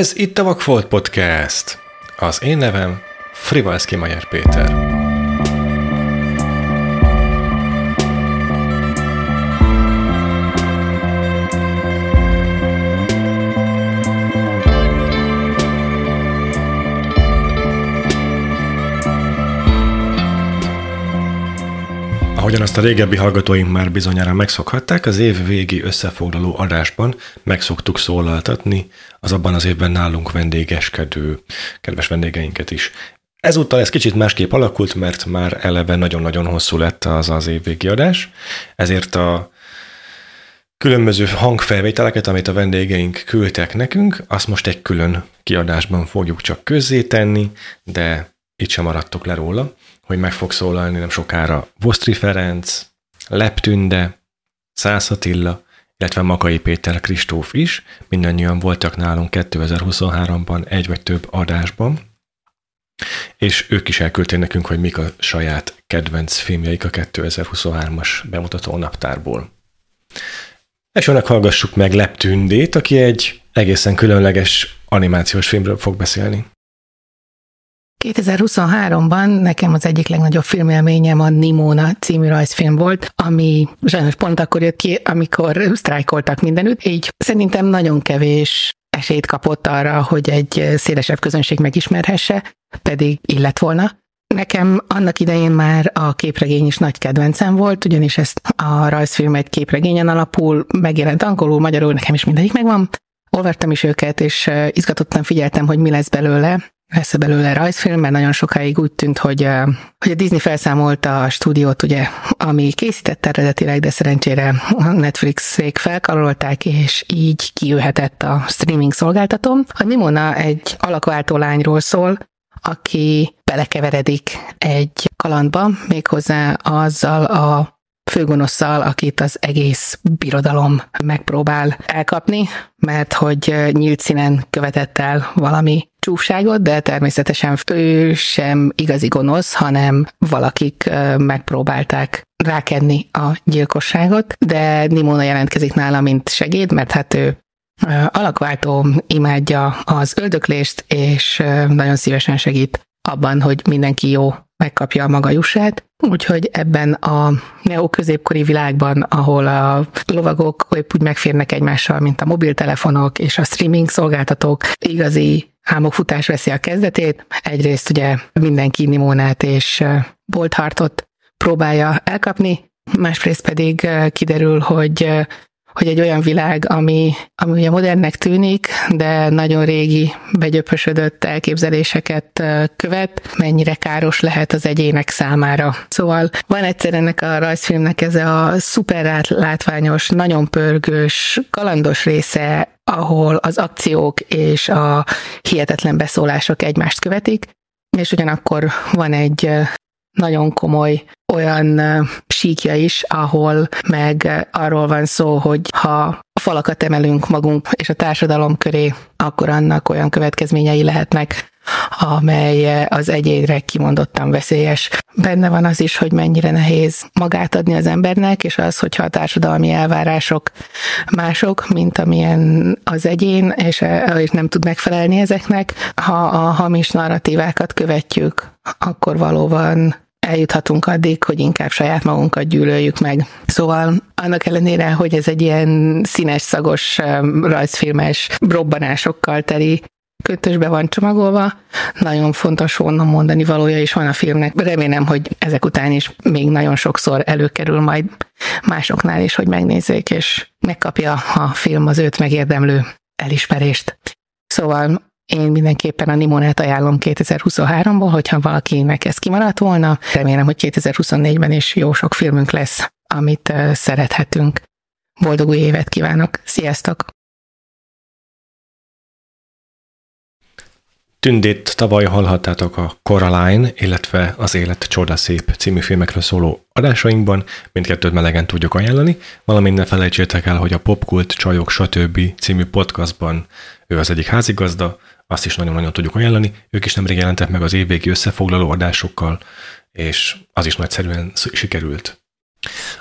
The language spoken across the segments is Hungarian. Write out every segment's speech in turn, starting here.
Ez itt a Vagfolt Podcast. Az én nevem Frivalszki Majer Péter. Ahogyan azt a régebbi hallgatóink már bizonyára megszokhatták, az év végi összefoglaló adásban megszoktuk szólaltatni az abban az évben nálunk vendégeskedő kedves vendégeinket is. Ezúttal ez kicsit másképp alakult, mert már eleve nagyon-nagyon hosszú lett az az évvégi adás, ezért a különböző hangfelvételeket, amit a vendégeink küldtek nekünk, azt most egy külön kiadásban fogjuk csak közzétenni, de itt sem maradtok le róla hogy meg fog szólalni nem sokára Vosztri Ferenc, Leptünde, Szász Attila, illetve Makai Péter Kristóf is, mindannyian voltak nálunk 2023-ban egy vagy több adásban, és ők is elküldték nekünk, hogy mik a saját kedvenc filmjeik a 2023-as bemutató naptárból. Elsőnek hallgassuk meg Leptündét, aki egy egészen különleges animációs filmről fog beszélni. 2023-ban nekem az egyik legnagyobb filmélményem a Nimona című rajzfilm volt, ami sajnos pont akkor jött ki, amikor sztrájkoltak mindenütt, így szerintem nagyon kevés esélyt kapott arra, hogy egy szélesebb közönség megismerhesse, pedig illet volna. Nekem annak idején már a képregény is nagy kedvencem volt, ugyanis ezt a rajzfilm egy képregényen alapul, megjelent angolul, magyarul, nekem is mindegyik megvan. Olvastam is őket, és izgatottan figyeltem, hogy mi lesz belőle, lesz belőle rajzfilm, mert nagyon sokáig úgy tűnt, hogy, hogy a Disney felszámolta a stúdiót, ugye, ami készített eredetileg, de szerencsére a Netflix-ék felkarolták, és így kijöhetett a streaming szolgáltató. A Nimona egy alakváltó lányról szól, aki belekeveredik egy kalandba, méghozzá azzal a főgonosszal, akit az egész birodalom megpróbál elkapni, mert hogy nyílt színen követett el valami csúfságot, de természetesen ő sem igazi gonosz, hanem valakik megpróbálták rákedni a gyilkosságot, de Nimona jelentkezik nála, mint segéd, mert hát ő alakváltó imádja az öldöklést, és nagyon szívesen segít abban, hogy mindenki jó megkapja a maga jussát. Úgyhogy ebben a neoközépkori világban, ahol a lovagok épp úgy megférnek egymással, mint a mobiltelefonok és a streaming szolgáltatók, igazi álmokfutás veszi a kezdetét. Egyrészt ugye mindenki Nimónát és Bolthartot próbálja elkapni, másrészt pedig kiderül, hogy hogy egy olyan világ, ami, ami ugye modernnek tűnik, de nagyon régi, begyöpösödött elképzeléseket követ, mennyire káros lehet az egyének számára. Szóval van egyszer ennek a rajzfilmnek ez a szuper látványos, nagyon pörgős, kalandos része, ahol az akciók és a hihetetlen beszólások egymást követik, és ugyanakkor van egy nagyon komoly olyan síkja is, ahol meg arról van szó, hogy ha falakat emelünk magunk és a társadalom köré, akkor annak olyan következményei lehetnek, amely az egyénre kimondottan veszélyes. Benne van az is, hogy mennyire nehéz magát adni az embernek, és az, hogyha a társadalmi elvárások mások, mint amilyen az egyén, és, és nem tud megfelelni ezeknek, ha a hamis narratívákat követjük, akkor valóban eljuthatunk addig, hogy inkább saját magunkat gyűlöljük meg. Szóval annak ellenére, hogy ez egy ilyen színes, szagos, rajzfilmes robbanásokkal teli kötösbe van csomagolva. Nagyon fontos volna mondani valója is van a filmnek. Remélem, hogy ezek után is még nagyon sokszor előkerül majd másoknál is, hogy megnézzék, és megkapja a film az őt megérdemlő elismerést. Szóval én mindenképpen a Nimonát ajánlom 2023-ból, hogyha valakinek ez kimaradt volna. Remélem, hogy 2024-ben is jó sok filmünk lesz, amit szerethetünk. Boldog új évet kívánok! Sziasztok! Tündét tavaly hallhattátok a Coraline, illetve az Élet Csodaszép című filmekről szóló adásainkban, mindkettőt melegen tudjuk ajánlani, valamint ne felejtsétek el, hogy a Popkult Csajok stb. című podcastban ő az egyik házigazda, azt is nagyon-nagyon tudjuk ajánlani. Ők is nemrég jelentek meg az évvégi összefoglaló adásokkal, és az is nagyszerűen sikerült.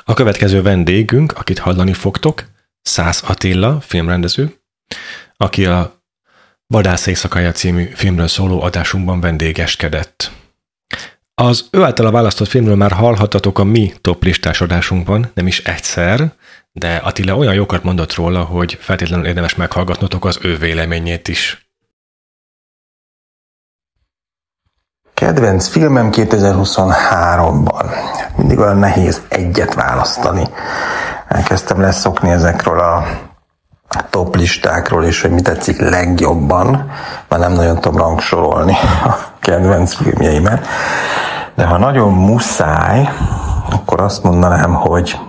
A következő vendégünk, akit hallani fogtok, Szász Attila, filmrendező, aki a Vadász éjszakája című filmről szóló adásunkban vendégeskedett. Az ő általa választott filmről már hallhatatok a mi top listás adásunkban, nem is egyszer, de Attila olyan jókat mondott róla, hogy feltétlenül érdemes meghallgatnotok az ő véleményét is. Kedvenc filmem 2023-ban. Mindig olyan nehéz egyet választani. Elkezdtem leszokni ezekről a top listákról, és hogy mi tetszik legjobban, már nem nagyon tudom rangsorolni a kedvenc filmjeimet. De ha nagyon muszáj, akkor azt mondanám, hogy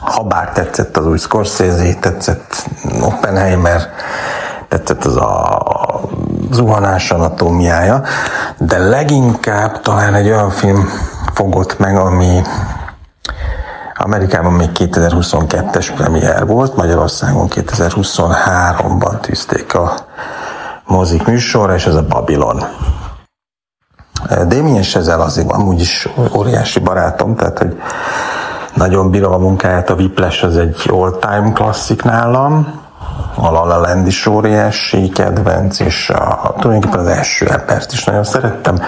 ha bár tetszett az új Scorsese, tetszett Oppenheimer, tetszett az a zuhanás anatómiája, de leginkább talán egy olyan film fogott meg, ami Amerikában még 2022-es premier volt, Magyarországon 2023-ban tűzték a mozik műsorra, és ez a Babylon. Damien Chazelle azért amúgy is óriási barátom, tehát hogy nagyon bírom a munkáját, a Whiplash az egy all-time klasszik nálam, a La La Land is óriási kedvenc, és a, tulajdonképpen az első embert is nagyon szerettem.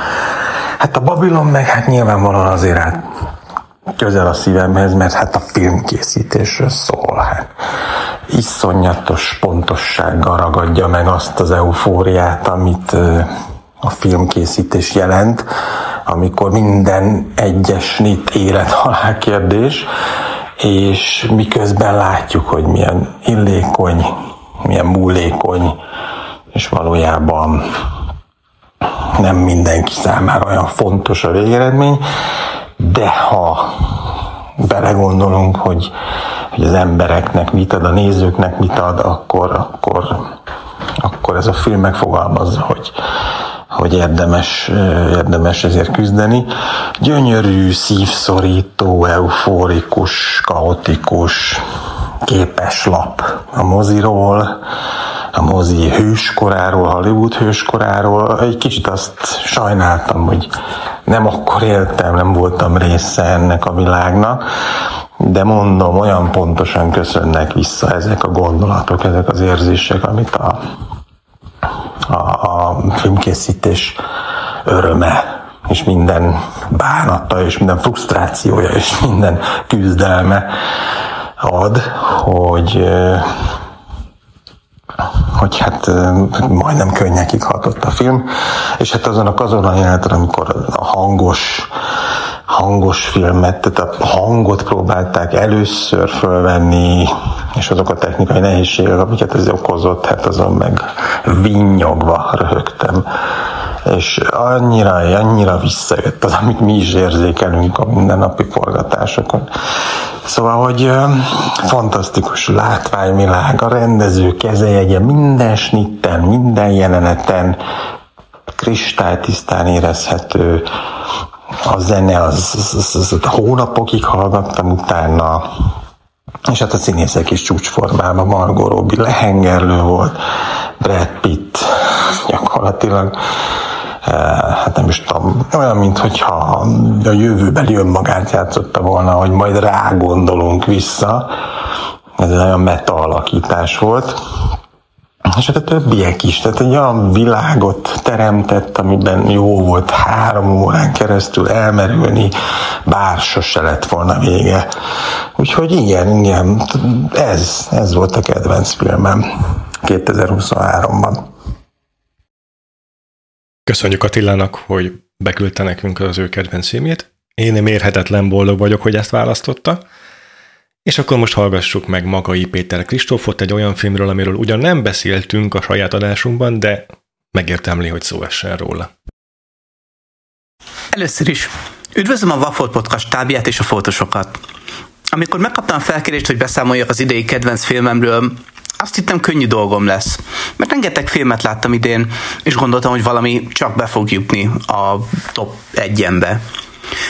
Hát a Babylon meg hát nyilvánvalóan azért hát közel a szívemhez, mert hát a filmkészítésről szól. Hát iszonyatos pontossággal ragadja meg azt az eufóriát, amit a filmkészítés jelent, amikor minden egyes nit élet-halál kérdés, és miközben látjuk, hogy milyen illékony, milyen múlékony, és valójában nem mindenki számára olyan fontos a végeredmény, de ha belegondolunk, hogy, hogy az embereknek mit ad, a nézőknek mit ad, akkor, akkor, akkor ez a film megfogalmazza, hogy, hogy érdemes, érdemes ezért küzdeni. Gyönyörű, szívszorító, eufórikus, kaotikus, képes lap a moziról, a mozi hőskoráról, Hollywood hőskoráról. Egy kicsit azt sajnáltam, hogy nem akkor éltem, nem voltam része ennek a világnak, de mondom, olyan pontosan köszönnek vissza ezek a gondolatok, ezek az érzések, amit a, a, a filmkészítés öröme, és minden bánata, és minden frusztrációja, és minden küzdelme ad, hogy hogy hát majdnem könnyekig hatott a film, és hát azon a azon a jeleneten, amikor a hangos hangos filmet, tehát a hangot próbálták először fölvenni, és azok a technikai nehézségek, amiket ez okozott, hát azon meg vinnyogva röhögtem. És annyira, annyira visszajött az, amit mi is érzékelünk a mindennapi forgatásokon. Szóval, hogy fantasztikus látványvilág, a rendező kezejegye minden snitten, minden jeleneten, kristálytisztán érezhető, a zene, az, az, az, az, az hónapokig hallgattam utána, és hát a színészek is csúcsformában, Margot Robbie lehengerlő volt, Brad Pitt gyakorlatilag hát nem is tudom, olyan, mintha a jövőbeli önmagát játszotta volna, hogy majd rá gondolunk vissza. Ez egy olyan meta alakítás volt. És hát a többiek is, tehát egy olyan világot teremtett, amiben jó volt három órán keresztül elmerülni, bár sose lett volna vége. Úgyhogy igen, igen, ez, ez volt a kedvenc filmem 2023-ban. Köszönjük Attilának, hogy beküldte nekünk az ő kedvenc filmjét. Én mérhetetlen boldog vagyok, hogy ezt választotta. És akkor most hallgassuk meg Magai Péter Kristófot egy olyan filmről, amiről ugyan nem beszéltünk a saját adásunkban, de megértemli, hogy szó essen róla. Először is üdvözlöm a Waffle Podcast tábját és a fotósokat. Amikor megkaptam a felkérést, hogy beszámoljak az idei kedvenc filmemről, azt hittem könnyű dolgom lesz, mert rengeteg filmet láttam idén, és gondoltam, hogy valami csak be fog jutni a top egyenbe.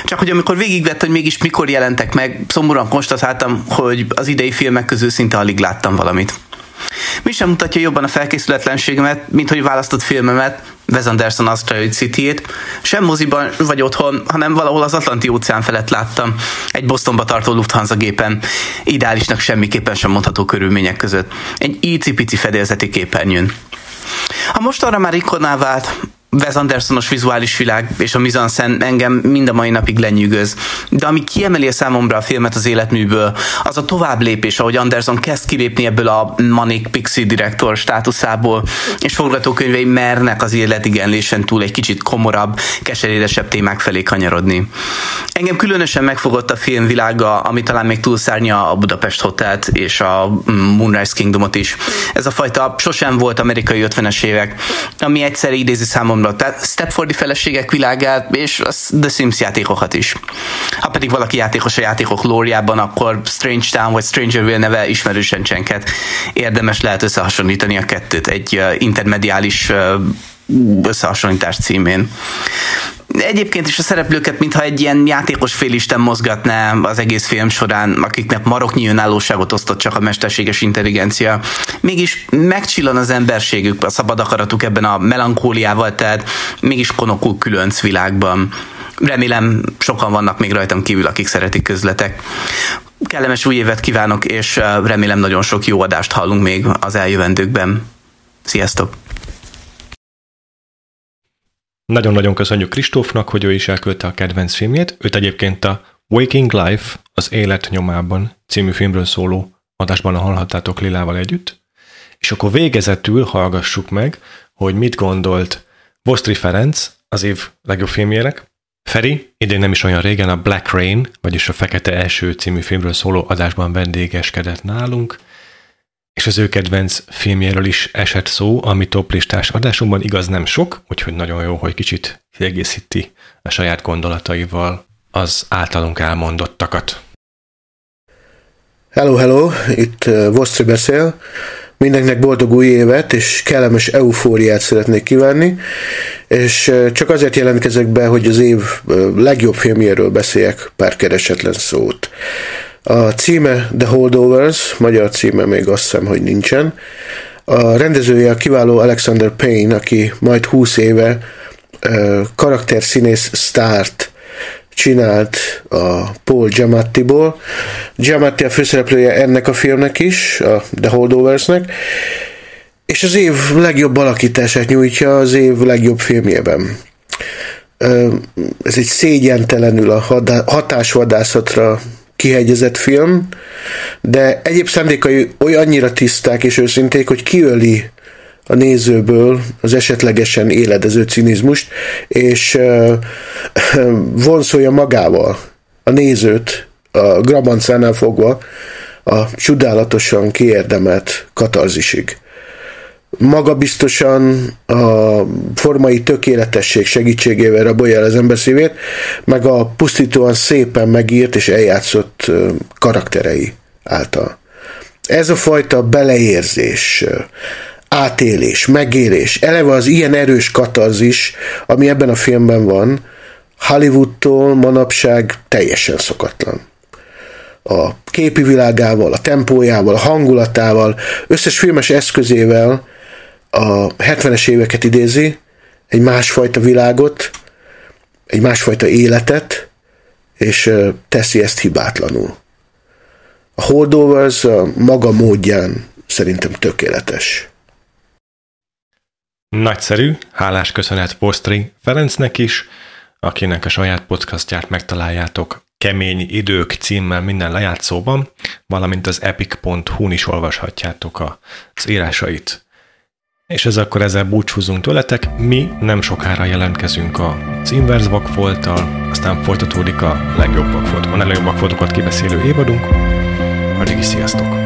Csak hogy amikor végigvett, hogy mégis mikor jelentek meg, szomorúan konstatáltam, hogy az idei filmek közül szinte alig láttam valamit. Mi sem mutatja jobban a felkészületlenségemet, mint hogy választott filmemet, Wes Anderson Asteroid city sem moziban vagy otthon, hanem valahol az Atlanti óceán felett láttam, egy Bostonba tartó Lufthansa gépen, ideálisnak semmiképpen sem mondható körülmények között, egy icipici fedélzeti képernyőn. Ha most arra már ikoná vált, Wes Andersonos vizuális világ és a mizansen engem mind a mai napig lenyűgöz. De ami kiemeli a számomra a filmet az életműből, az a tovább lépés, ahogy Anderson kezd kilépni ebből a Manic Pixie direktor státuszából, és forgatókönyvei mernek az életigenlésen túl egy kicsit komorabb, keserédesebb témák felé kanyarodni. Engem különösen megfogott a film világa, ami talán még túlszárnya a Budapest Hotelt és a Moonrise Kingdomot is. Ez a fajta sosem volt amerikai 50-es évek, ami egyszer idézi számomra gondolat. Tehát Stepfordi feleségek világát, és a The Sims játékokat is. Ha pedig valaki játékos a játékok lóriában, akkor Strange Town vagy Strangerville neve ismerősen csenket. Érdemes lehet összehasonlítani a kettőt egy intermediális összehasonlítás címén. Egyébként is a szereplőket, mintha egy ilyen játékos félisten mozgatná az egész film során, akiknek maroknyi önállóságot osztott csak a mesterséges intelligencia. Mégis megcsillan az emberségük, a szabad akaratuk ebben a melankóliával, tehát mégis konokul különc világban. Remélem sokan vannak még rajtam kívül, akik szeretik közletek. Kellemes új évet kívánok, és remélem nagyon sok jó adást hallunk még az eljövendőkben. Sziasztok! Nagyon-nagyon köszönjük Kristófnak, hogy ő is elküldte a kedvenc filmjét. Őt egyébként a Waking Life, az Élet nyomában című filmről szóló adásban hallhattátok Lilával együtt. És akkor végezetül hallgassuk meg, hogy mit gondolt Vosztri Ferenc az év legjobb filmjének. Feri idén nem is olyan régen a Black Rain, vagyis a Fekete Első című filmről szóló adásban vendégeskedett nálunk, és az ő kedvenc filmjéről is esett szó, ami toplistás adásunkban igaz nem sok, úgyhogy nagyon jó, hogy kicsit kiegészíti a saját gondolataival az általunk elmondottakat. Hello, hello, itt uh, Vosztri beszél. Mindenkinek boldog új évet és kellemes eufóriát szeretnék kívánni, és uh, csak azért jelentkezek be, hogy az év uh, legjobb filmjéről beszéljek pár keresetlen szót. A címe The Holdovers, magyar címe még azt hiszem, hogy nincsen. A rendezője a kiváló Alexander Payne, aki majd 20 éve karakterszínész sztárt csinált a Paul Giamattiból. Giamatti a főszereplője ennek a filmnek is, a The Holdoversnek, és az év legjobb alakítását nyújtja az év legjobb filmjében. Ez egy szégyentelenül a hatásvadászatra kihegyezett film, de egyéb szándékai olyannyira tiszták és őszinték, hogy kiöli a nézőből az esetlegesen éledező cinizmust, és vonszolja magával a nézőt a grabancánál fogva a csodálatosan kiérdemelt katarzisig magabiztosan a formai tökéletesség segítségével rabolja el az ember szívét, meg a pusztítóan szépen megírt és eljátszott karakterei által. Ez a fajta beleérzés, átélés, megélés, eleve az ilyen erős katarzis, ami ebben a filmben van, Hollywoodtól manapság teljesen szokatlan a képi világával, a tempójával, a hangulatával, összes filmes eszközével a 70-es éveket idézi, egy másfajta világot, egy másfajta életet, és teszi ezt hibátlanul. A Holdovers a maga módján szerintem tökéletes. Nagyszerű, hálás köszönet Postri Ferencnek is, akinek a saját podcastját megtaláljátok Kemény idők címmel minden lejátszóban, valamint az epic.hu-n is olvashatjátok az írásait. És ez akkor ezzel búcsúzunk tőletek. Mi nem sokára jelentkezünk a Inverse Vakfolttal, aztán folytatódik a legjobb vakfolt, a legjobb vakfoltokat kibeszélő évadunk. Addig is sziasztok!